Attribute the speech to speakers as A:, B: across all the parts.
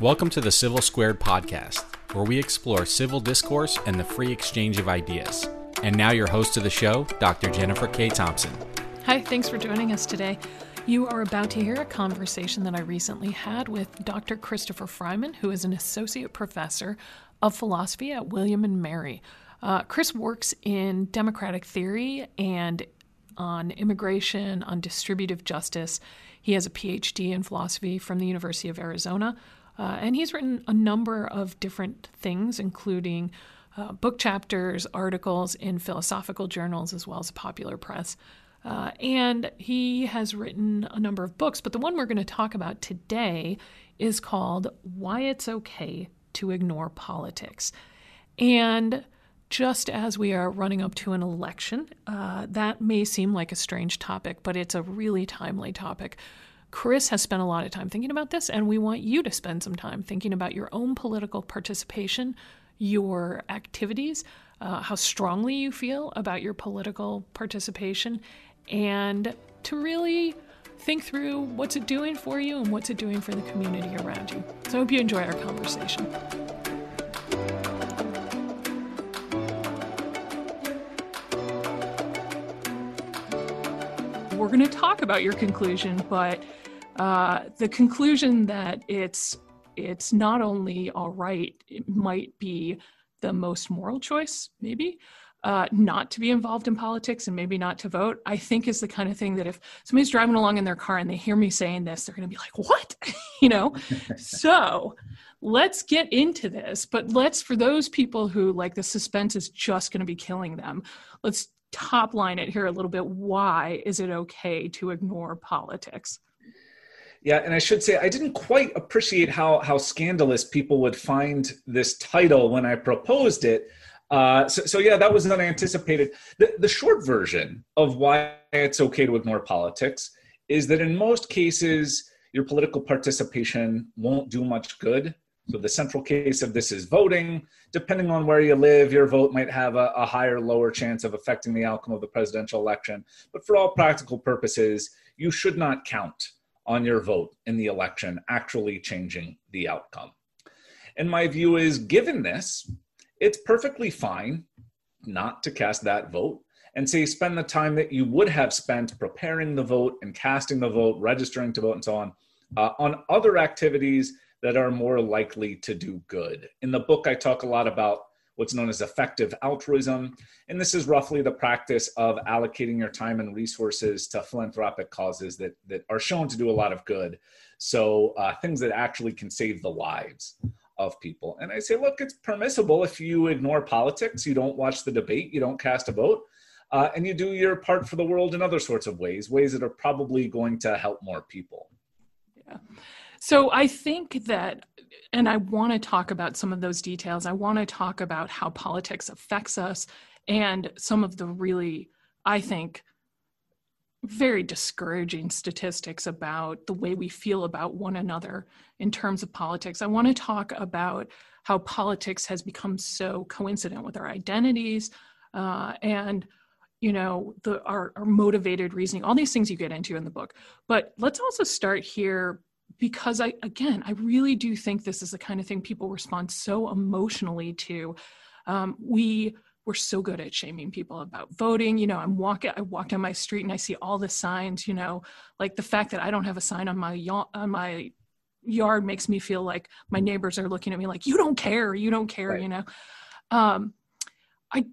A: Welcome to the Civil Squared podcast, where we explore civil discourse and the free exchange of ideas. And now, your host of the show, Dr. Jennifer K. Thompson.
B: Hi, thanks for joining us today. You are about to hear a conversation that I recently had with Dr. Christopher Freiman, who is an associate professor of philosophy at William and Mary. Uh, Chris works in democratic theory and on immigration, on distributive justice. He has a PhD in philosophy from the University of Arizona, uh, and he's written a number of different things, including uh, book chapters, articles in philosophical journals, as well as popular press. Uh, and he has written a number of books, but the one we're going to talk about today is called Why It's Okay to Ignore Politics. And just as we are running up to an election, uh, that may seem like a strange topic, but it's a really timely topic. Chris has spent a lot of time thinking about this, and we want you to spend some time thinking about your own political participation, your activities, uh, how strongly you feel about your political participation, and to really think through what's it doing for you and what's it doing for the community around you. So I hope you enjoy our conversation. We're going to talk about your conclusion, but uh, the conclusion that it's it's not only all right, it might be the most moral choice, maybe, uh, not to be involved in politics and maybe not to vote, I think is the kind of thing that if somebody's driving along in their car and they hear me saying this, they're going to be like, what? you know? so let's get into this. But let's, for those people who like the suspense is just going to be killing them, let's top line it here a little bit. Why is it okay to ignore politics?
C: Yeah, and I should say I didn't quite appreciate how how scandalous people would find this title when I proposed it. Uh, so, so, yeah, that was unanticipated. The, the short version of why it's okay to ignore politics is that in most cases, your political participation won't do much good. So the central case of this is voting. Depending on where you live, your vote might have a, a higher, lower chance of affecting the outcome of the presidential election. But for all practical purposes, you should not count on your vote in the election actually changing the outcome. And my view is given this, it's perfectly fine not to cast that vote and say spend the time that you would have spent preparing the vote and casting the vote, registering to vote, and so on, uh, on other activities that are more likely to do good. In the book, I talk a lot about what's known as effective altruism. And this is roughly the practice of allocating your time and resources to philanthropic causes that, that are shown to do a lot of good. So, uh, things that actually can save the lives of people. And I say, look, it's permissible if you ignore politics, you don't watch the debate, you don't cast a vote, uh, and you do your part for the world in other sorts of ways, ways that are probably going to help more people.
B: Yeah. So I think that, and I want to talk about some of those details. I want to talk about how politics affects us and some of the really, I think, very discouraging statistics about the way we feel about one another in terms of politics. I want to talk about how politics has become so coincident with our identities uh, and you know the our, our motivated reasoning all these things you get into in the book but let's also start here because i again i really do think this is the kind of thing people respond so emotionally to um, we we're so good at shaming people about voting. You know, I'm walking, I walk down my street and I see all the signs, you know, like the fact that I don't have a sign on my, on my yard makes me feel like my neighbors are looking at me like, you don't care, you don't care, right. you know? Um, I,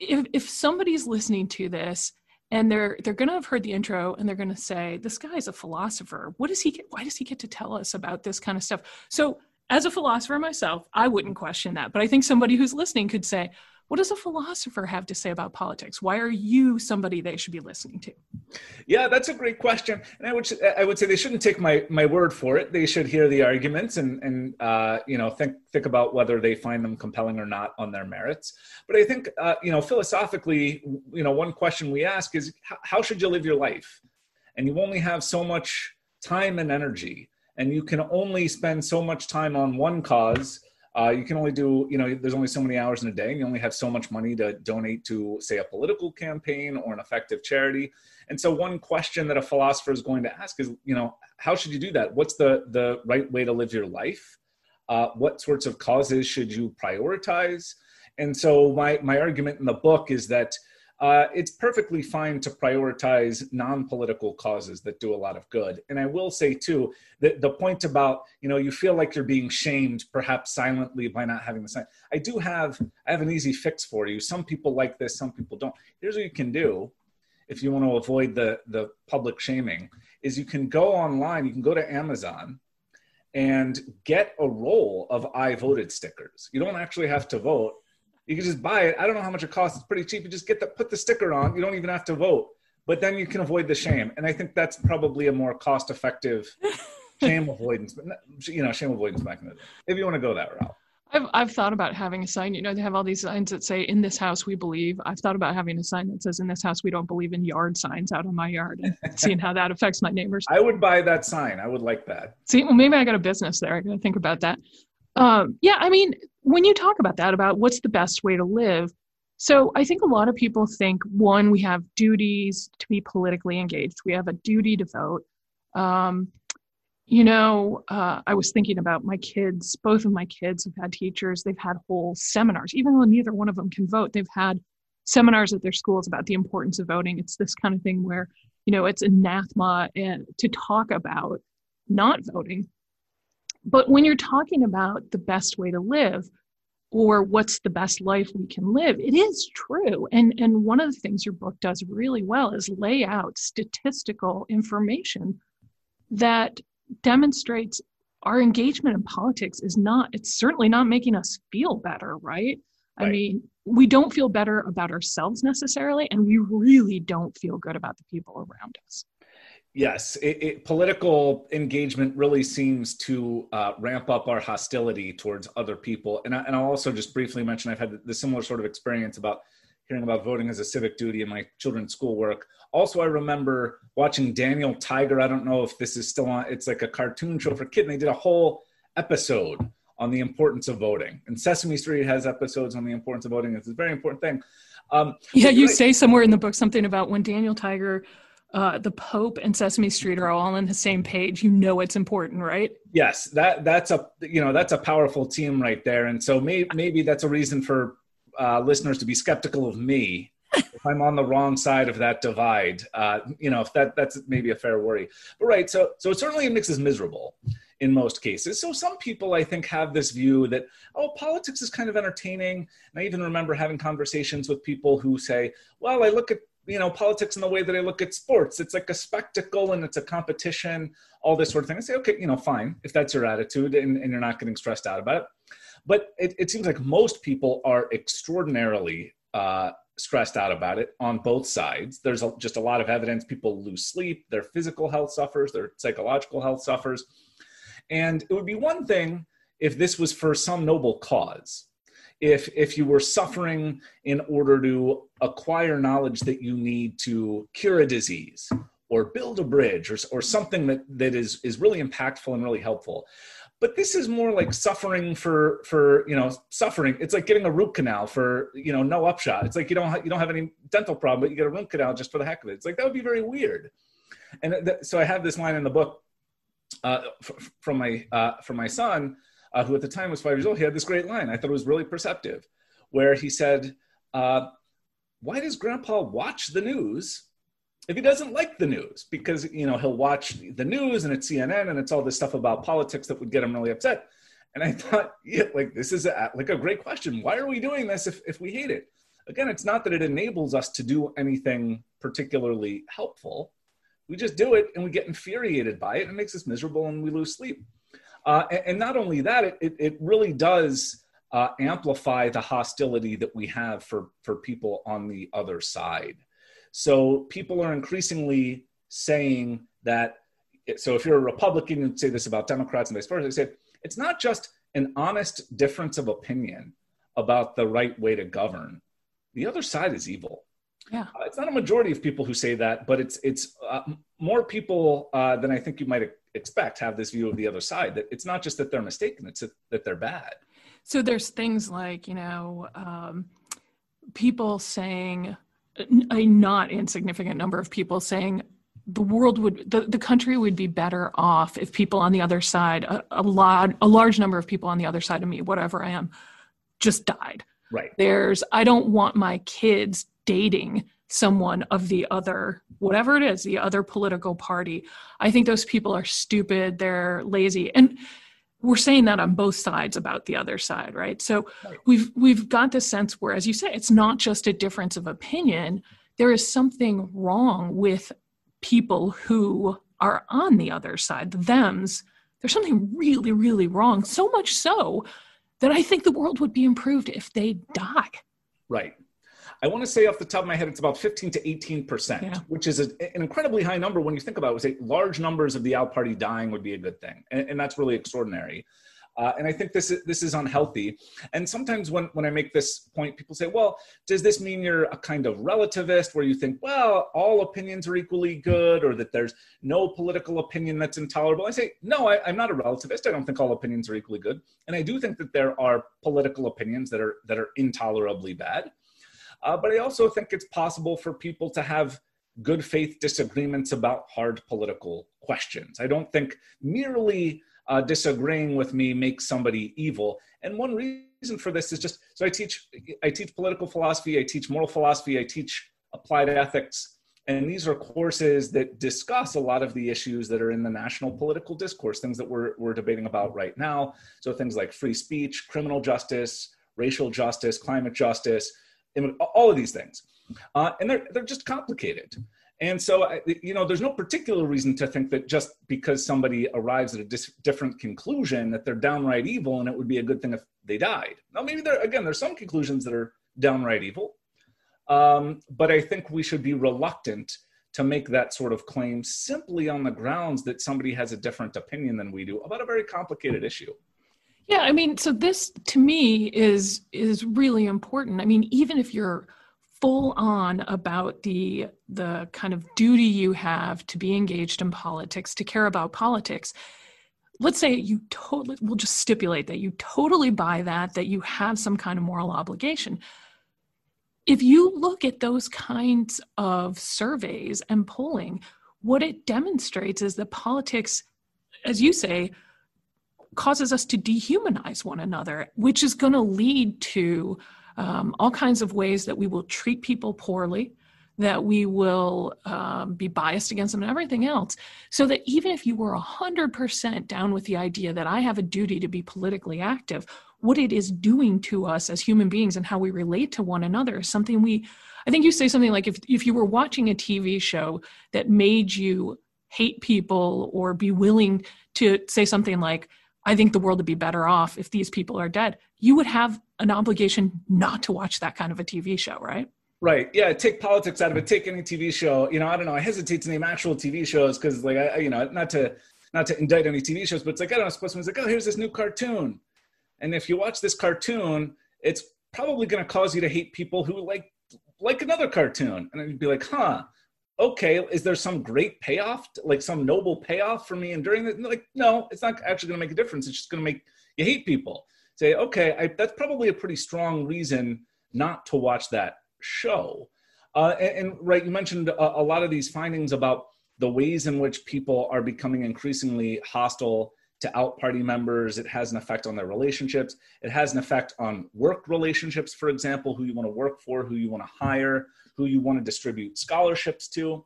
B: if, if somebody's listening to this and they're they're going to have heard the intro and they're going to say this guy's a philosopher. What does he get why does he get to tell us about this kind of stuff? So as a philosopher myself i wouldn't question that. But i think somebody who's listening could say what does a philosopher have to say about politics? Why are you somebody they should be listening to?
C: Yeah, that's a great question. And I would I would say they shouldn't take my my word for it. They should hear the arguments and and uh, you know think think about whether they find them compelling or not on their merits. But I think uh, you know philosophically, you know, one question we ask is how should you live your life? And you only have so much time and energy, and you can only spend so much time on one cause Uh, you can only do, you know, there's only so many hours in a day, and you only have so much money to donate to, say, a political campaign or an effective charity. And so, one question that a philosopher is going to ask is, you know, how should you do that? What's the the right way to live your life? Uh, what sorts of causes should you prioritize? And so, my my argument in the book is that uh, it's perfectly fine to prioritize non-political causes that do a lot of good. And I will say too that the point about you know you feel like you're being shamed, perhaps silently, by not having the sign. I do have I have an easy fix for you. Some people like this, some people don't. Here's what you can do if you want to avoid the the public shaming: is you can go online, you can go to Amazon and get a roll of I voted stickers. You don't actually have to vote you can just buy it. I don't know how much it costs. It's pretty cheap. You just get the put the sticker on. You don't even have to vote. But then you can avoid the shame. And I think that's probably a more cost effective shame avoidance, you know, shame avoidance mechanism. If you want to go that route.
B: I've, I've thought about having a sign, you know, they have all these signs that say, in this house, we believe. I've thought about having a sign that says, in this house, we don't believe in yard signs out on my yard and seeing how that affects my neighbors.
C: I would buy that sign. I would like that.
B: See, well, maybe I got a business there. I got to think about that. Um, yeah, I mean, when you talk about that, about what's the best way to live, so I think a lot of people think one, we have duties to be politically engaged, we have a duty to vote. Um, you know, uh, I was thinking about my kids, both of my kids have had teachers, they've had whole seminars, even though neither one of them can vote, they've had seminars at their schools about the importance of voting. It's this kind of thing where, you know, it's anathema to talk about not voting but when you're talking about the best way to live or what's the best life we can live, it is true. And, and one of the things your book does really well is lay out statistical information that demonstrates our engagement in politics is not, it's certainly not making us feel better, right? right? I mean, we don't feel better about ourselves necessarily, and we really don't feel good about the people around us.
C: Yes, it, it, political engagement really seems to uh, ramp up our hostility towards other people. And, I, and I'll also just briefly mention I've had the similar sort of experience about hearing about voting as a civic duty in my children's schoolwork. Also, I remember watching Daniel Tiger. I don't know if this is still on, it's like a cartoon show for kids. And they did a whole episode on the importance of voting. And Sesame Street has episodes on the importance of voting. It's a very important thing.
B: Um, yeah, you say somewhere in the book something about when Daniel Tiger uh, the Pope and Sesame Street are all on the same page, you know it's important, right?
C: Yes, that that's a you know that's a powerful team right there, and so maybe maybe that's a reason for uh, listeners to be skeptical of me if I'm on the wrong side of that divide. Uh, you know, if that that's maybe a fair worry. But right, so so certainly it makes miserable in most cases. So some people I think have this view that oh politics is kind of entertaining. And I even remember having conversations with people who say, well, I look at you know politics in the way that I look at sports. It's like a spectacle and it's a competition, all this sort of thing. I say, okay, you know, fine if that's your attitude and, and you're not getting stressed out about it. But it, it seems like most people are extraordinarily uh, stressed out about it on both sides. There's a, just a lot of evidence. People lose sleep, their physical health suffers, their psychological health suffers. And it would be one thing if this was for some noble cause if if you were suffering in order to acquire knowledge that you need to cure a disease or build a bridge or, or something that that is is really impactful and really helpful. But this is more like suffering for for you know suffering. It's like getting a root canal for you know no upshot. It's like you don't ha- you don't have any dental problem but you get a root canal just for the heck of it. It's like that would be very weird. And th- so i have this line in the book uh, f- from my uh, from my son uh, who at the time was five years old, he had this great line. I thought it was really perceptive, where he said, uh, "Why does Grandpa watch the news if he doesn't like the news? Because you know he'll watch the news and it's CNN and it's all this stuff about politics that would get him really upset." And I thought, yeah, like this is a, like a great question. Why are we doing this if, if we hate it? Again, it's not that it enables us to do anything particularly helpful. We just do it and we get infuriated by it and it makes us miserable and we lose sleep. Uh, and, and, not only that, it, it, it really does uh, amplify the hostility that we have for, for people on the other side. So people are increasingly saying that. So if you're a Republican, you'd say this about Democrats and vice versa. They say it's not just an honest difference of opinion about the right way to govern. The other side is evil.
B: Yeah,
C: uh, it's not a majority of people who say that, but it's it's uh, more people uh, than I think you might expect have this view of the other side. That it's not just that they're mistaken; it's that they're bad.
B: So there's things like, you know, um, people saying, a not insignificant number of people saying, the world would the, the country would be better off if people on the other side a, a lot a large number of people on the other side of me whatever i am just died
C: right
B: there's i don't want my kids dating someone of the other whatever it is the other political party i think those people are stupid they're lazy and we're saying that on both sides about the other side right so we've we've got this sense where as you say it's not just a difference of opinion there is something wrong with people who are on the other side, the thems, there's something really, really wrong. So much so that I think the world would be improved if they die.
C: Right. I want to say off the top of my head, it's about 15 to 18 percent, yeah. which is a, an incredibly high number when you think about it. Say large numbers of the out party dying would be a good thing, and, and that's really extraordinary. Uh, and I think this is this is unhealthy. And sometimes when when I make this point, people say, "Well, does this mean you're a kind of relativist, where you think, well, all opinions are equally good, or that there's no political opinion that's intolerable?" I say, "No, I, I'm not a relativist. I don't think all opinions are equally good, and I do think that there are political opinions that are that are intolerably bad. Uh, but I also think it's possible for people to have." good faith disagreements about hard political questions. I don't think merely uh, disagreeing with me makes somebody evil. And one reason for this is just so I teach I teach political philosophy, I teach moral philosophy, I teach applied ethics, and these are courses that discuss a lot of the issues that are in the national political discourse, things that we're we're debating about right now. So things like free speech, criminal justice, racial justice, climate justice, all of these things, uh, and they're they're just complicated. And so, you know, there's no particular reason to think that just because somebody arrives at a dis- different conclusion that they're downright evil and it would be a good thing if they died. Now, maybe there, again, there's some conclusions that are downright evil. Um, but I think we should be reluctant to make that sort of claim simply on the grounds that somebody has a different opinion than we do about a very complicated issue.
B: Yeah, I mean, so this to me is is really important. I mean, even if you're full on about the the kind of duty you have to be engaged in politics to care about politics let's say you totally we'll just stipulate that you totally buy that that you have some kind of moral obligation if you look at those kinds of surveys and polling what it demonstrates is that politics as you say causes us to dehumanize one another which is going to lead to um, all kinds of ways that we will treat people poorly, that we will um, be biased against them, and everything else. So that even if you were 100% down with the idea that I have a duty to be politically active, what it is doing to us as human beings and how we relate to one another is something we, I think you say something like if, if you were watching a TV show that made you hate people or be willing to say something like, I think the world would be better off if these people are dead. You would have an obligation not to watch that kind of a TV show, right?
C: Right. Yeah. Take politics out of it. Take any TV show. You know, I don't know. I hesitate to name actual TV shows because, like, I, you know, not to not to indict any TV shows, but it's like I don't know. Someone's like, oh, here's this new cartoon, and if you watch this cartoon, it's probably going to cause you to hate people who like like another cartoon, and you'd be like, huh okay, is there some great payoff, like some noble payoff for me enduring it? Like, no, it's not actually going to make a difference. It's just going to make you hate people. Say, okay, I, that's probably a pretty strong reason not to watch that show. Uh, and, and, right, you mentioned a, a lot of these findings about the ways in which people are becoming increasingly hostile to out party members. It has an effect on their relationships. It has an effect on work relationships, for example, who you want to work for, who you want to hire, who you want to distribute scholarships to.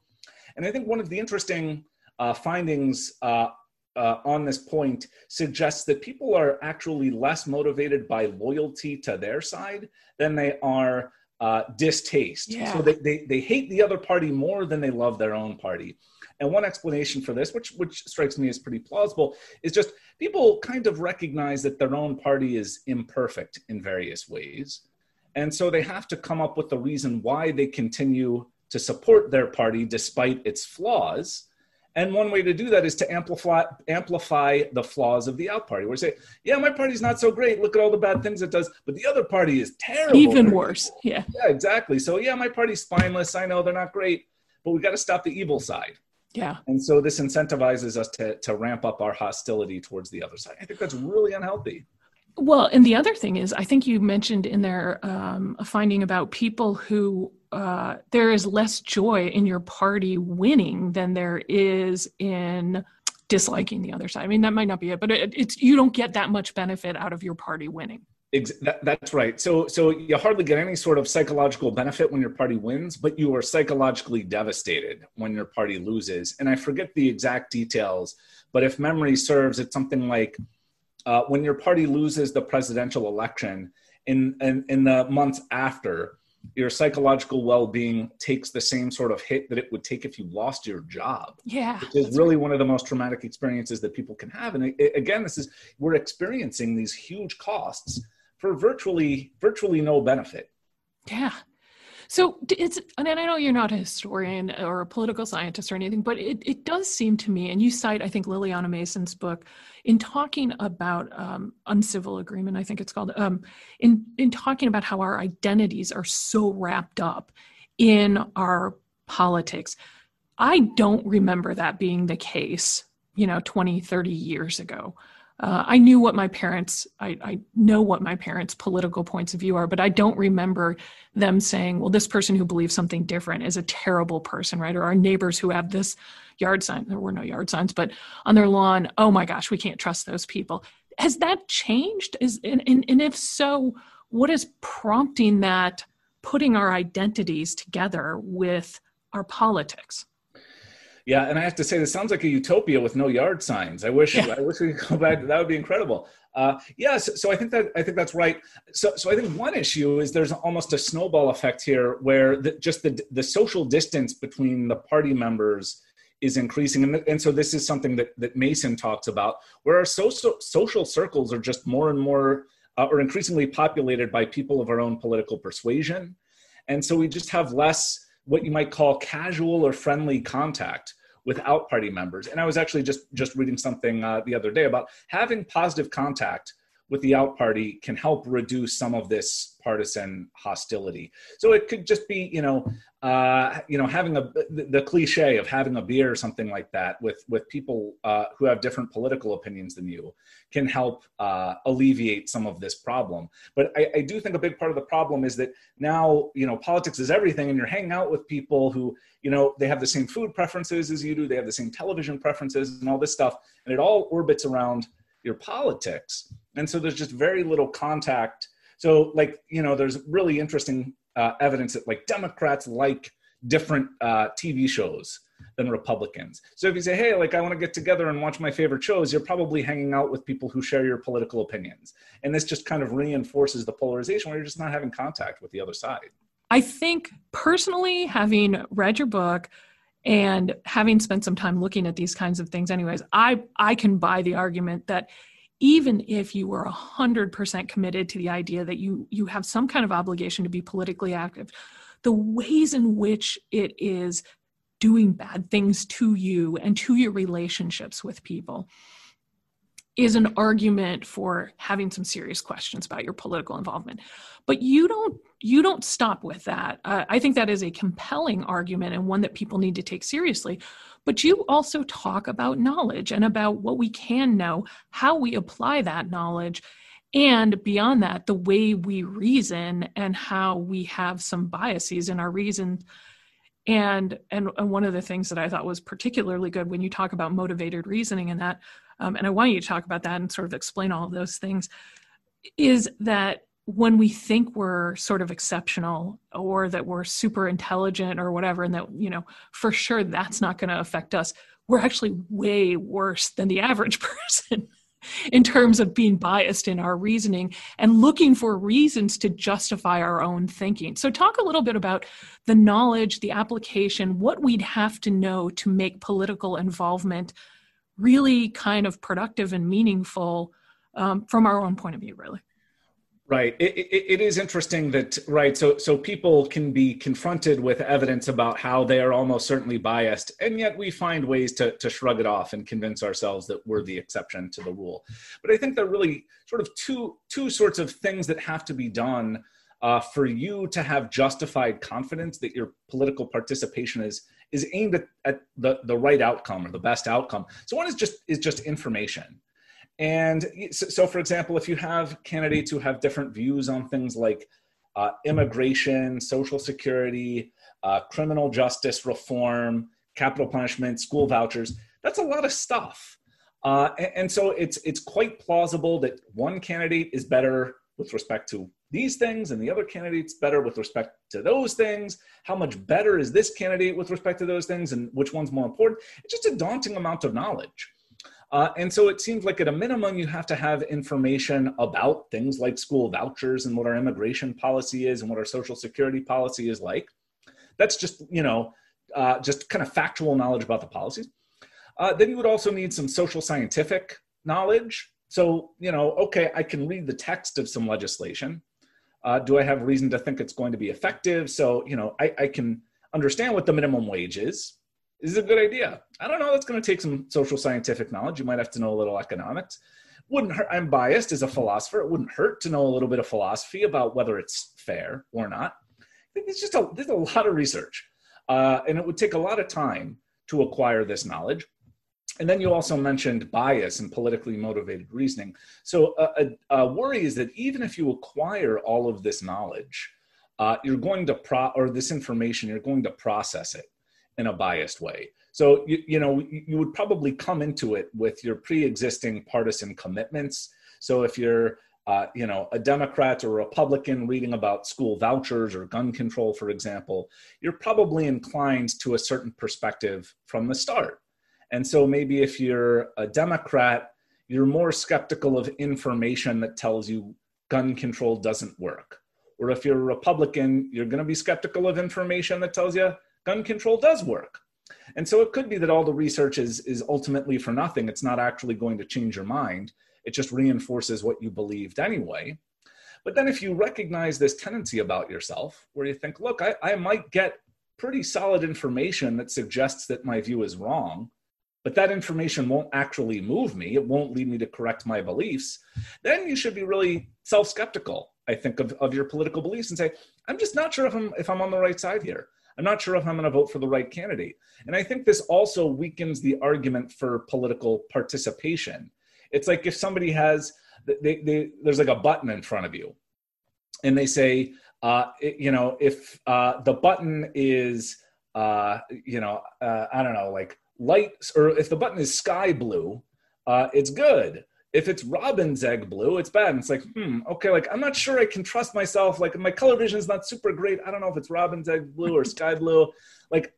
C: And I think one of the interesting uh, findings uh, uh, on this point suggests that people are actually less motivated by loyalty to their side than they are uh, distaste. Yeah. So they, they, they hate the other party more than they love their own party. And one explanation for this, which which strikes me as pretty plausible, is just people kind of recognize that their own party is imperfect in various ways. And so they have to come up with the reason why they continue to support their party despite its flaws. And one way to do that is to amplify amplify the flaws of the out party. Where say, yeah, my party's not so great. Look at all the bad things it does, but the other party is terrible.
B: Even worse. Yeah.
C: Yeah, exactly. So yeah, my party's spineless. I know they're not great, but we got to stop the evil side.
B: Yeah.
C: And so this incentivizes us to to ramp up our hostility towards the other side. I think that's really unhealthy.
B: Well, and the other thing is, I think you mentioned in there um, a finding about people who uh, there is less joy in your party winning than there is in disliking the other side. I mean, that might not be it, but it, it's you don't get that much benefit out of your party winning.
C: That, that's right. So, so you hardly get any sort of psychological benefit when your party wins, but you are psychologically devastated when your party loses. And I forget the exact details, but if memory serves, it's something like uh, when your party loses the presidential election in, in, in the months after, your psychological well-being takes the same sort of hit that it would take if you lost your job.
B: Yeah
C: which is really right. one of the most traumatic experiences that people can have. And it, again this is we're experiencing these huge costs for virtually virtually no benefit.
B: Yeah so it's, and I know you're not a historian or a political scientist or anything, but it, it does seem to me, and you cite, I think, Liliana Mason's book in talking about um, uncivil agreement, I think it's called, um, in, in talking about how our identities are so wrapped up in our politics. I don't remember that being the case, you know, 20, 30 years ago uh, I knew what my parents, I, I, know what my parents' political points of view are, but I don't remember them saying, well, this person who believes something different is a terrible person, right? Or our neighbors who have this yard sign, there were no yard signs, but on their lawn, oh my gosh, we can't trust those people. Has that changed? Is and, and, and if so, what is prompting that putting our identities together with our politics?
C: Yeah, and I have to say, this sounds like a utopia with no yard signs. I wish, yeah. I wish we could go back. That would be incredible. Uh, yes, yeah, so, so, I think that I think that's right. So, so I think one issue is there's almost a snowball effect here, where the, just the the social distance between the party members is increasing, and, and so this is something that that Mason talks about, where our social social circles are just more and more uh, or increasingly populated by people of our own political persuasion, and so we just have less what you might call casual or friendly contact without party members. And I was actually just just reading something uh, the other day about having positive contact with the out party can help reduce some of this partisan hostility. So it could just be, you know, uh, you know, having a the, cliche of having a beer or something like that with with people uh, who have different political opinions than you can help uh, alleviate some of this problem. But I, I do think a big part of the problem is that now, you know, politics is everything, and you're hanging out with people who, you know, they have the same food preferences as you do, they have the same television preferences, and all this stuff, and it all orbits around your politics. And so there's just very little contact. So like you know there's really interesting uh, evidence that like democrats like different uh, tv shows than republicans. So if you say hey like i want to get together and watch my favorite shows you're probably hanging out with people who share your political opinions. And this just kind of reinforces the polarization where you're just not having contact with the other side.
B: I think personally having read your book and having spent some time looking at these kinds of things anyways i i can buy the argument that even if you were 100% committed to the idea that you you have some kind of obligation to be politically active the ways in which it is doing bad things to you and to your relationships with people is an argument for having some serious questions about your political involvement. But you don't you don't stop with that. Uh, i think that is a compelling argument and one that people need to take seriously. But you also talk about knowledge and about what we can know how we apply that knowledge and beyond that the way we reason and how we have some biases in our reason. And and, and one of the things that i thought was particularly good when you talk about motivated reasoning and that um, and I want you to talk about that and sort of explain all of those things, is that when we think we're sort of exceptional or that we're super intelligent or whatever, and that, you know, for sure that's not going to affect us, we're actually way worse than the average person. in terms of being biased in our reasoning and looking for reasons to justify our own thinking. So, talk a little bit about the knowledge, the application, what we'd have to know to make political involvement really kind of productive and meaningful um, from our own point of view, really.
C: Right. It, it, it is interesting that right. So so people can be confronted with evidence about how they are almost certainly biased, and yet we find ways to to shrug it off and convince ourselves that we're the exception to the rule. But I think there are really sort of two two sorts of things that have to be done uh, for you to have justified confidence that your political participation is is aimed at, at the, the right outcome or the best outcome. So one is just is just information. And so, so, for example, if you have candidates who have different views on things like uh, immigration, social security, uh, criminal justice reform, capital punishment, school vouchers, that's a lot of stuff. Uh, and, and, so it's it's quite plausible that one candidate is better with respect to these things and the other candidate's better with respect to those things? How much better is this candidate with respect to those things and which one's more important? It's just a daunting amount of knowledge. Uh, and so it seems like at a minimum you have to have information about things like school vouchers and what our immigration policy is and what our social security policy is like. That's just you know uh, just kind of factual knowledge about the policies. Uh, then you would also need some social scientific knowledge. So you know okay i can read the text of some legislation uh, do I have reason to think it's going to be effective? So, you know, I, I can understand what the minimum wage is. Is a good idea? I don't know. That's going to take some social scientific knowledge. You might have to know a little economics. Wouldn't hurt. I'm biased as a philosopher. It wouldn't hurt to know a little bit of philosophy about whether it's fair or not. I think it's just a, there's a lot of research, uh, and it would take a lot of time to acquire this knowledge. And then you also mentioned bias and politically motivated reasoning. So a, a, a worry is that even if you acquire all of this knowledge, uh, you're going to pro or this information, you're going to process it in a biased way. So you, you know you would probably come into it with your pre-existing partisan commitments. So if you're uh, you know a Democrat or Republican reading about school vouchers or gun control, for example, you're probably inclined to a certain perspective from the start. And so maybe if you're a Democrat, you're more skeptical of information that tells you gun control doesn't work. Or if you're a Republican, you're going to be skeptical of information that tells you gun control does work. And so it could be that all the research is, is ultimately for nothing. It's not actually going to change your mind. It just reinforces what you believed anyway. But then if you recognize this tendency about yourself, where you think, look, I, I might get pretty solid information that suggests that my view is wrong, but that information won't actually move me, it won't lead me to correct my beliefs, then you should be really self skeptical, I think, of, of your political beliefs and say, I'm just not sure if I'm, if I'm on the right side here. I'm not sure if I'm going to vote for the right candidate. And I think this also weakens the argument for political participation. It's like if somebody has, they, they, there's like a button in front of you, and they say, uh, it, you know, if uh, the button is, uh, you know, uh, I don't know, like light or if the button is sky blue, uh, it's good. If it's robin's egg blue, it's bad. And it's like, hmm, okay, like I'm not sure I can trust myself. Like my color vision is not super great. I don't know if it's robin's egg blue or sky blue. Like,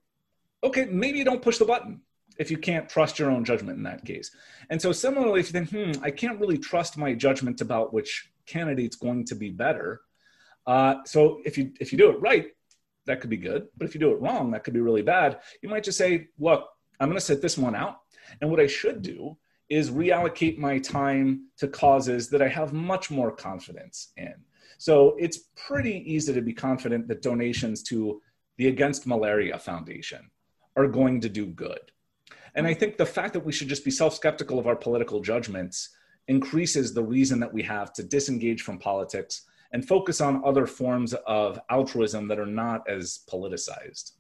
C: okay, maybe don't push the button if you can't trust your own judgment in that case. And so similarly, if you think, hmm, I can't really trust my judgment about which candidate's going to be better. Uh, so if you if you do it right, that could be good. But if you do it wrong, that could be really bad. You might just say, look, I'm going to sit this one out. And what I should do is reallocate my time to causes that I have much more confidence in. So it's pretty easy to be confident that donations to the Against Malaria Foundation are going to do good. And I think the fact that we should just be self skeptical of our political judgments increases the reason that we have to disengage from politics and focus on other forms of altruism that are not as politicized.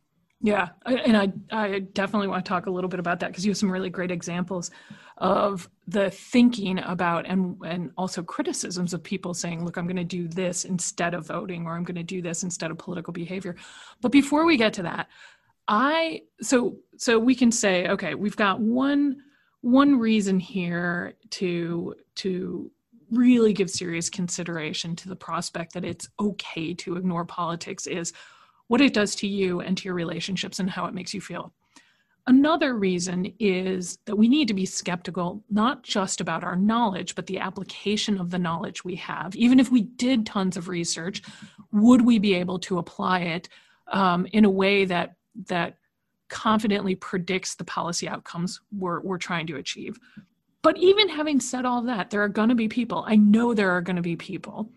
B: Yeah, and I I definitely want to talk a little bit about that because you have some really great examples of the thinking about and and also criticisms of people saying, "Look, I'm going to do this instead of voting, or I'm going to do this instead of political behavior." But before we get to that, I so so we can say, okay, we've got one one reason here to to really give serious consideration to the prospect that it's okay to ignore politics is what it does to you and to your relationships and how it makes you feel. Another reason is that we need to be skeptical, not just about our knowledge, but the application of the knowledge we have. Even if we did tons of research, would we be able to apply it um, in a way that that confidently predicts the policy outcomes we're, we're trying to achieve? But even having said all that, there are going to be people, I know there are going to be people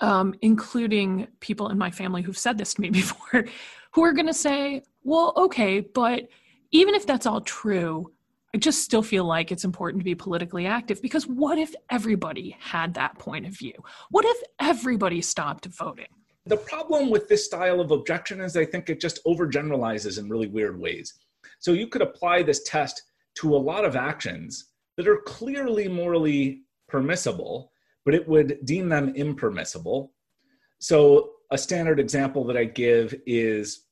B: um, including people in my family who've said this to me before, who are going to say, well, okay, but even if that's all true, I just still feel like it's important to be politically active because what if everybody had that point of view? What if everybody stopped voting?
C: The problem with this style of objection is I think it just overgeneralizes in really weird ways. So you could apply this test to a lot of actions that are clearly morally permissible, but it would deem them impermissible. So, a standard example that I give is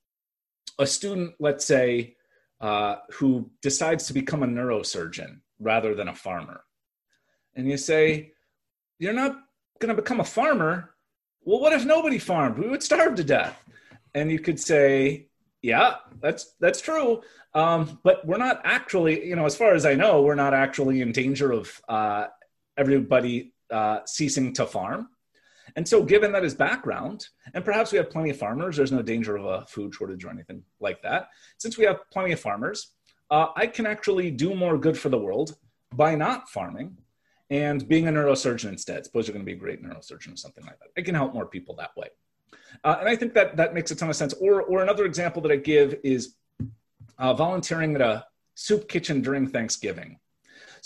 C: a student, let's say, uh, who decides to become a neurosurgeon rather than a farmer. And you say, You're not going to become a farmer. Well, what if nobody farmed? We would starve to death. And you could say, Yeah, that's that's true. Um, but we're not actually, you know, as far as I know, we're not actually in danger of uh, everybody uh, ceasing to farm. And so, given that as background, and perhaps we have plenty of farmers, there's no danger of a food shortage or anything like that. Since we have plenty of farmers, uh, I can actually do more good for the world by not farming and being a neurosurgeon instead. Suppose you're going to be a great neurosurgeon or something like that. I can help more people that way. Uh, and I think that that makes a ton of sense. Or, or another example that I give is uh, volunteering at a soup kitchen during Thanksgiving.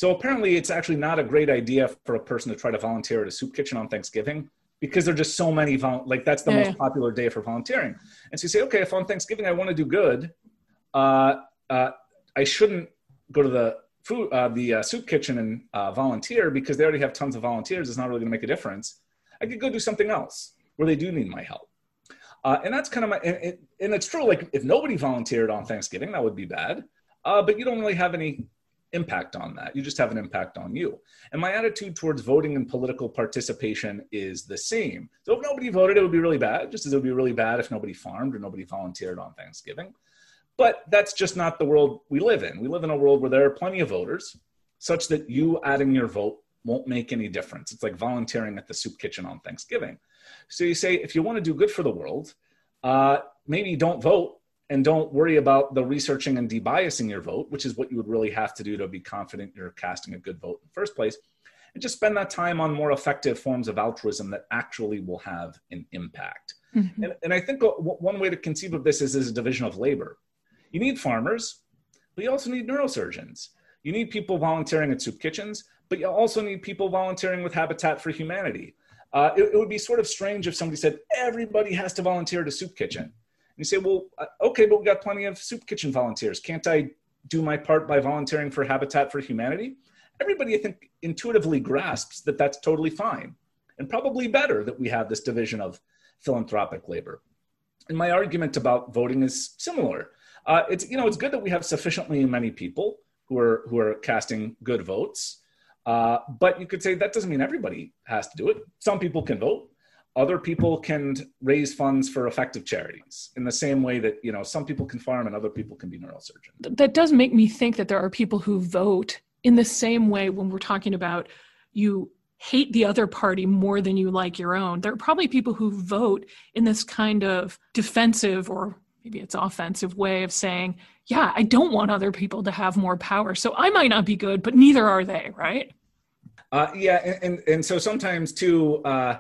C: So apparently, it's actually not a great idea for a person to try to volunteer at a soup kitchen on Thanksgiving because there are just so many vol- like that's the yeah. most popular day for volunteering. And so you say, okay, if on Thanksgiving I want to do good, uh, uh, I shouldn't go to the food uh, the uh, soup kitchen and uh, volunteer because they already have tons of volunteers. It's not really going to make a difference. I could go do something else where they do need my help. Uh, and that's kind of my and, and, it's true. Like if nobody volunteered on Thanksgiving, that would be bad. but you don't really have any impact on that. You just have an impact on you. And my attitude towards voting and political participation is the same. So if nobody voted, it would be really bad, just as it would be really bad if nobody farmed or nobody volunteered on Thanksgiving. But that's just not the world we live in. We live in a world where there are plenty of voters, such that you adding your vote won't make any difference. It's like volunteering at the soup kitchen on Thanksgiving. So you say, if you want to do good for the world, uh, maybe don't vote and don't worry about the researching and debiasing your vote, which is what you would really have to do to be confident you're casting a good vote in the first place. And just spend that time on more effective forms of altruism that actually will have an impact. Mm-hmm. And, and, I think one way to conceive of this is as a division of labor. You need farmers, but you also need neurosurgeons. You need people volunteering at soup kitchens, but you also need people volunteering with Habitat for Humanity. Uh, it, it would be sort of strange if somebody said everybody has to volunteer at a soup kitchen you say, well, uh, okay, but we've got plenty of soup kitchen volunteers. Can't I do my part by volunteering for Habitat for Humanity? Everybody, I think, intuitively grasps that that's totally fine and probably better that we have this division of philanthropic labor. And my argument about voting is similar. Uh, it's you know it's good that we have sufficiently many people who are who are casting good votes, uh, but you could say that doesn't mean everybody has to do it. Some people can vote, other people can raise funds for effective charities in the same way that you know some people can farm and other people can be neurosurgeons.
B: That does make me think that there are people who vote in the same way when we're talking about you hate the other party more than you like your own. There are probably people who vote in this kind of defensive or maybe it's offensive way of saying yeah i don't want other people to have more power so i might not be good but neither are they right?
C: Uh, yeah and, and, and so sometimes too uh,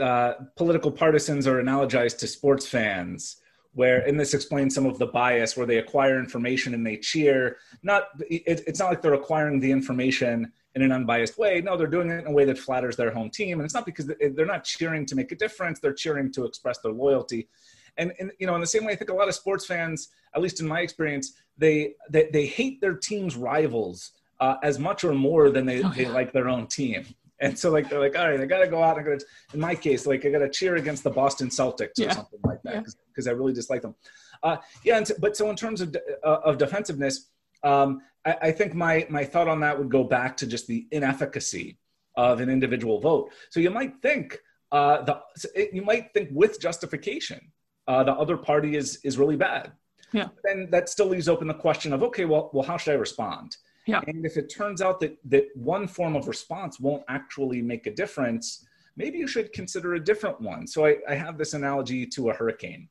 C: uh, political partisans are analogized to sports fans where and this explains some of the bias where they acquire information and they cheer. Not it, it's not like they're acquiring the information in an unbiased way. No they're doing it in a way that flatters their home team. And it's not because they're not cheering to make a difference. They're cheering to express their loyalty. And, and you know in the same way i think a lot of sports fans at least in my experience they they, they hate their team's rivals uh, as much or more than they, oh, yeah. they like their own team and so like they're like, all right, I gotta go out. I gotta, in my case, like I gotta cheer against the Boston Celtics or yeah. something like that because yeah. I really dislike them. Uh, yeah, and but so in terms of uh, of defensiveness, um, I, I, think my my thought on that would go back to just the inefficacy of an individual vote. So you might think uh, the it, you might think with justification uh, the other party is is really bad.
B: Yeah.
C: Then that still leaves open the question of okay, well, well, how should I respond?
B: Yeah.
C: And if it turns out that that one form of response won't actually make a difference, maybe you should consider a different one. So I, I have this analogy to a hurricane.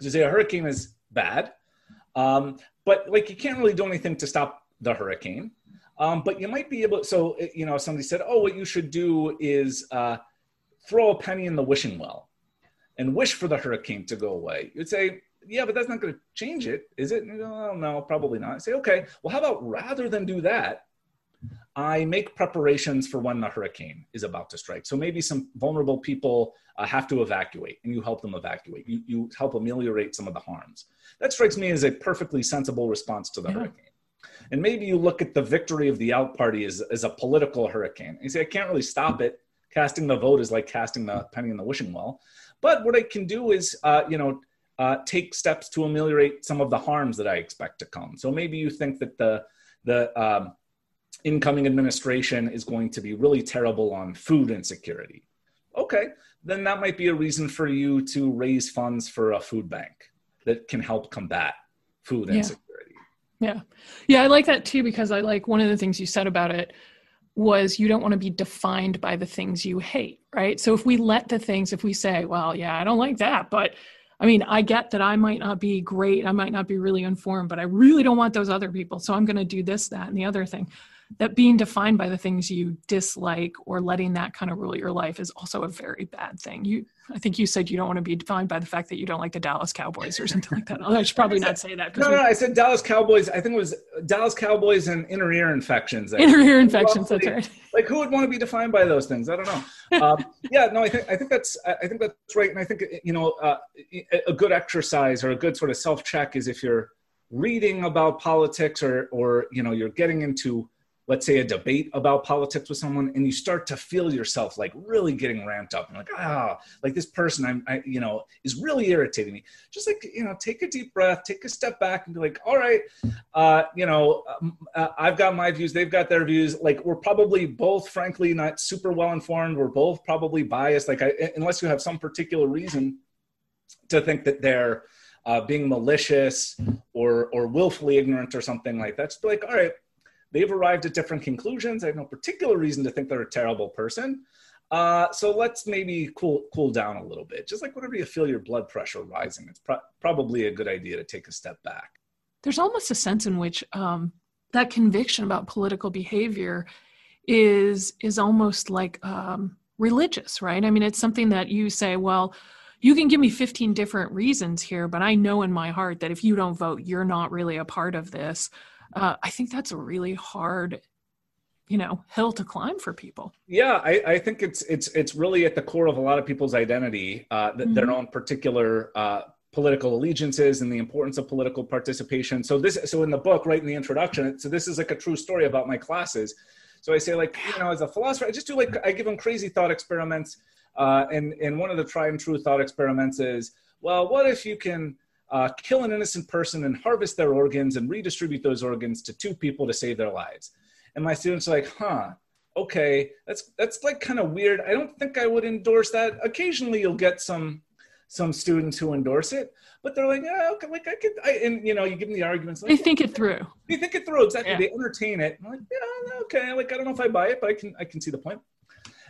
C: To say a hurricane is bad, um, but like you can't really do anything to stop the hurricane. Um, but you might be able. So you know, somebody said, "Oh, what you should do is uh, throw a penny in the wishing well, and wish for the hurricane to go away." You'd say, yeah, but that's not going to change it, is it? No, no, probably not. I say, okay, well, how about rather than do that, I make preparations for when the hurricane is about to strike. So maybe some vulnerable people uh, have to evacuate, and you help them evacuate. You, you help ameliorate some of the harms. That strikes me as a perfectly sensible response to the yeah. hurricane. And maybe you look at the victory of the out party as, as a political hurricane. You say, I can't really stop it. Casting the vote is like casting the penny in the wishing well. But what I can do is, uh, you know, uh, take steps to ameliorate some of the harms that I expect to come. So maybe you think that the the um, incoming administration is going to be really terrible on food insecurity. Okay, then that might be a reason for you to raise funds for a food bank that can help combat food
B: yeah.
C: insecurity.
B: Yeah. Yeah, I like that too because I like one of the things you said about it was you don't want to be defined by the things you hate, right? So if we let the things, if we say, well, yeah, I don't like that, but I mean, I get that I might not be great, I might not be really informed, but I really don't want those other people. So I'm going to do this, that, and the other thing that being defined by the things you dislike or letting that kind of rule your life is also a very bad thing. You, I think you said you don't want to be defined by the fact that you don't like the Dallas Cowboys or something like that. I should probably not say that.
C: No, no, I said Dallas Cowboys. I think it was Dallas Cowboys and inner ear infections.
B: Inner ear infections. That's right.
C: Like who would want to be defined by those things? I don't know. Um, yeah, no, I think I think that's I think that's right, and I think you know uh, a good exercise or a good sort of self check is if you're reading about politics or or you know you're getting into let's say a debate about politics with someone and you start to feel yourself like really getting ramped up. And like ah like this person i'm I, you know is really irritating me. Just like you know take a deep breath take a step back and be like all right uh, you know um, uh, i've got my views they've got their views. Like we're probably both frankly not super well informed. We're both probably biased. Like I, unless you have some particular reason to think that they're uh, being malicious or or willfully ignorant or something like that like all right They've arrived at different conclusions. I have no particular reason to think they're a terrible person. Uh, so let's maybe cool cool down a little bit. Just like whenever you feel your blood pressure rising, it's pro- probably a good idea to take a step back.
B: There's almost a sense in which um, that conviction about political behavior is is almost like um, religious, right? I mean, it's something that you say, well, you can give me 15 different reasons here, but I know in my heart that if you don't vote, you're not really a part of this uh, I think that's a really hard you know hill to climb for people.
C: Yeah I, I, think it's it's it's really at the core of a lot of people's identity uh, mm-hmm. their own particular uh, political allegiances and the importance of political participation. So this so in the book right in the introduction so this is like a true story about my classes. So i say like you know as a philosopher i just do like i give them crazy thought experiments uh, and and one of the tried and true thought experiments is well what if you can uh, kill an innocent person and harvest their organs and redistribute those organs to two people to save their lives. And my students are like, huh, okay, that's that's like kind of weird. I don't think I would endorse that. Occasionally you'll get some some students who endorse it, but they're like, yeah, okay, like I could, I, and you know, you give them the arguments. Like,
B: they think it through.
C: They think it through exactly. Yeah. They entertain it. I'm like, yeah, okay, like I don't know if I buy it, but I can, I can see the point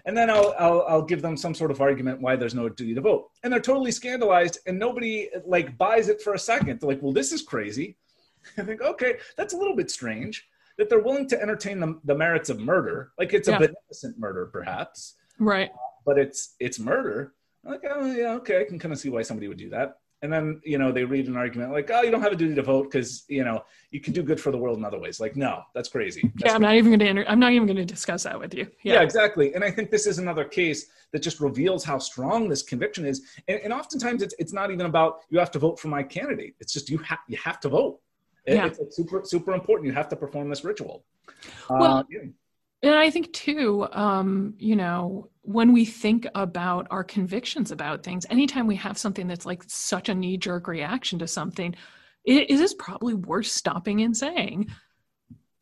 C: and then I'll, I'll, I'll give them some sort of argument why there's no duty to vote, and they're totally scandalized, and nobody like buys it for a second. They're like, "Well, this is crazy." I think, okay, that's a little bit strange that they're willing to entertain the, the merits of murder, like it's yeah. a beneficent murder, perhaps,
B: right?
C: But it's it's murder. I'm like, oh yeah, okay, I can kind of see why somebody would do that and then you know they read an argument like oh you don't have a duty to vote because you know you can do good for the world in other ways like no that's crazy that's
B: yeah i'm not even going to enter- i'm not even going to discuss that with you
C: yeah. yeah. exactly and i think this is another case that just reveals how strong this conviction is and, and oftentimes it's, it's not even about you have to vote for my candidate it's just you have you have to vote it, yeah. it's super super important you have to perform this ritual
B: well uh, yeah. And i think too um, you know when we think about our convictions about things, anytime we have something that's like such a knee jerk reaction to something, it, it is probably worth stopping and saying,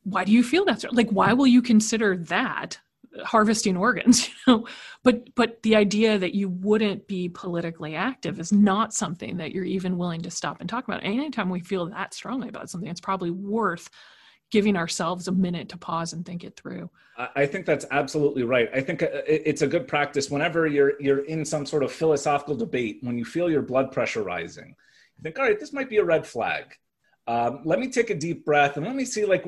B: why do you feel that? Like, why will you consider that harvesting organs? You know, but but the idea that you wouldn't be politically active is not something that you're even willing to stop and talk about. Anytime we feel that strongly about something, it's probably worth giving ourselves a minute to pause and think it through.
C: I think that's absolutely right. I think uh, it's a good practice whenever you're you're in some sort of philosophical debate when you feel your blood pressure rising. You think, all right, this might be a red flag. Um, let me take a deep breath and let me see like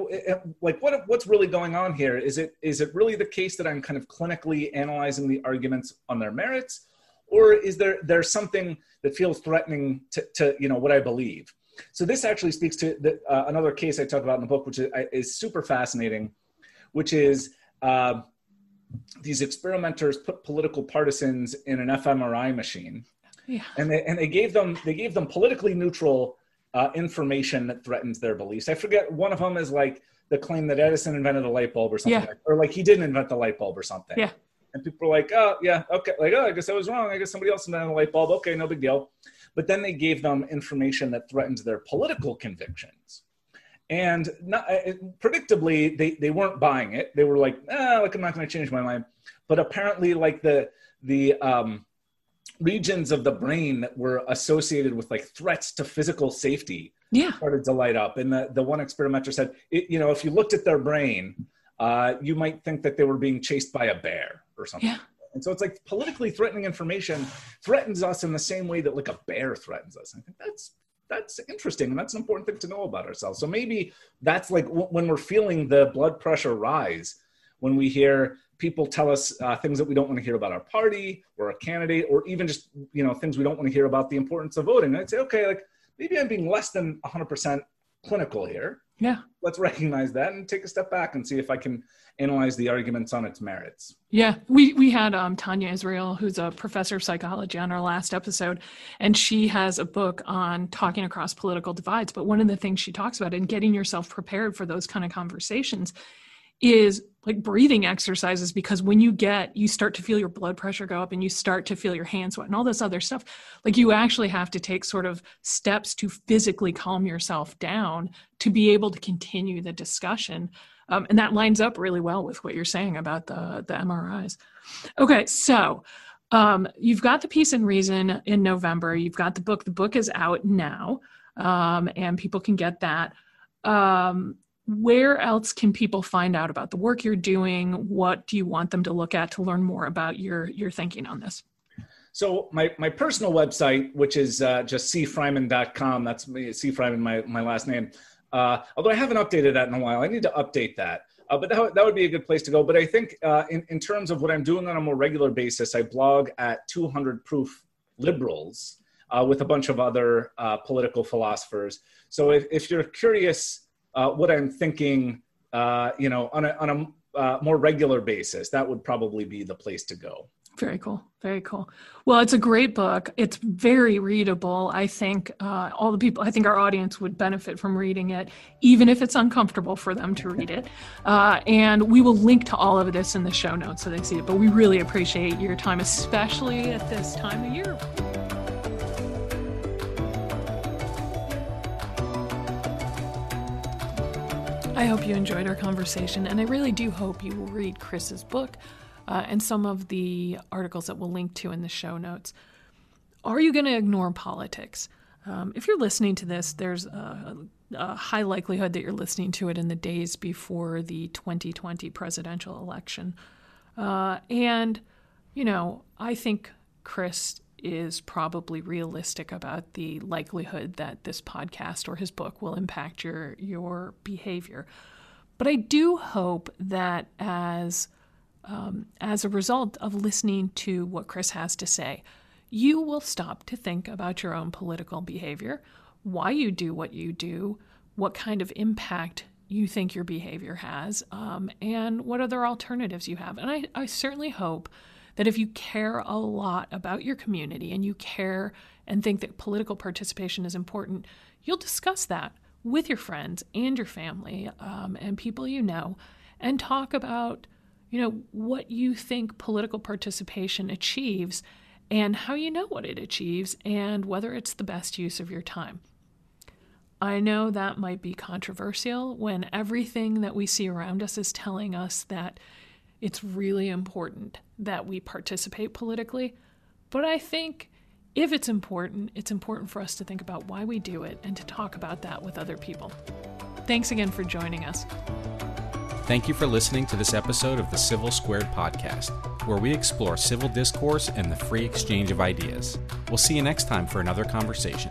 C: like what what's really going on here. Is it is it really the case that I'm kind of clinically analyzing the arguments on their merits, or is there there's something that feels threatening to, to you know what I believe? So this actually speaks to the, uh, another case I talk about in the book, which is, is super fascinating, which is uh, these experimenters put political partisans in an fMRI machine, yeah. and they and they gave them they gave them politically neutral uh, information that threatens their beliefs. I forget one of them is like the claim that Edison invented the light bulb or something,
B: Yeah.
C: like, or like he didn't invent the light bulb or something.
B: Yeah.
C: And people are like, oh yeah, okay, like oh, I guess I was wrong. I guess somebody else invented the light bulb. Okay, no big deal. But then they gave them information that threatens their political convictions. And not, uh, predictably, they, they weren't buying it. They were like, ah, like I'm not going to change my mind. But apparently, like the the um, regions of the brain that were associated with like threats to physical safety
B: Yeah.
C: started to light up. And the, the one experimenter said, it, you know, if you looked at their brain, uh, you might think that they were being chased by a bear or something.
B: Yeah.
C: And so it's like politically threatening information threatens us in the same way that like a bear threatens us. I think that's that's interesting and that's an important thing to know about ourselves. So maybe that's like w- when we're feeling the blood pressure rise, when we hear people tell us uh, things that we don't want to hear about our party or a candidate, or even just you know things we don't want to hear about the importance of voting. I'd say, okay, like maybe I'm being less than 100% clinical here.
B: Yeah.
C: Let's recognize that and take a step back and see if I can analyze the arguments on its merits.
B: Yeah, we we had um, Tania Israel, who's a professor of psychology, on our last episode, and she has a book on talking across political divides. But one of the things she talks about in getting yourself prepared for those kind of conversations is like breathing exercises because when you get you start to feel your blood pressure go up and you start to feel your hands sweat and all this other stuff like you actually have to take sort of steps to physically calm yourself down to be able to continue the discussion. Um, and that lines up really well with what you're saying about the the mris okay so um, you've got the peace and reason in november. You've got the book. The book is out now um, and people can get that. Um, where else can people find out about the work you're doing what do you want them to look at to learn more about your your thinking on this
C: So my, my personal website, which is uh, just cfreiman.com, that's me, C. Freiman, my, my last name. Uh, although I haven't updated that in a while, I need to update that. Uh, but that, that would be a good place to go. But I think uh, in, in terms of what I'm doing on a more regular basis, I blog at 200 Proof Liberals uh, with a bunch of other uh, political philosophers. So if, if you're curious uh, what I'm thinking, uh, you know, on a, on a uh, more regular basis, that would probably be the place to go.
B: Very cool. Very cool. Well, it's a great book. It's very readable. I think uh, all the people, I think our audience would benefit from reading it, even if it's uncomfortable for them to read it. Uh, and we will link to all of this in the show notes so they see it. But we really appreciate your time, especially at this time of year. I hope you enjoyed our conversation, and I really do hope you will read Chris's book uh, and some of the articles that we'll link to in the show notes. Are you going to ignore politics? Um, if you're listening to this, there's a, a high likelihood that you're listening to it in the days before the 2020 presidential election. Uh, and, you know, I think Chris is probably realistic about the likelihood that this podcast or his book will impact your your behavior. But I do hope that as um, as a result of listening to what Chris has to say, you will stop to think about your own political behavior, why you do what you do, what kind of impact you think your behavior has, um, and what other alternatives you have. And I, I certainly hope that if you care a lot about your community and you care and think that political participation is important, you'll discuss that with your friends and your family um, and people you know and talk about you know what you think political participation achieves and how you know what it achieves and whether it's the best use of your time. I know that might be controversial when everything that we see around us is telling us that it's really important that we participate politically but i think if it's important it's important for us to think about why we do it and to talk about that with other people thanks again for joining us
A: Thank you for listening to this episode of the Civil Squared podcast, where we explore civil discourse and the free exchange of ideas. We'll see you next time for another conversation.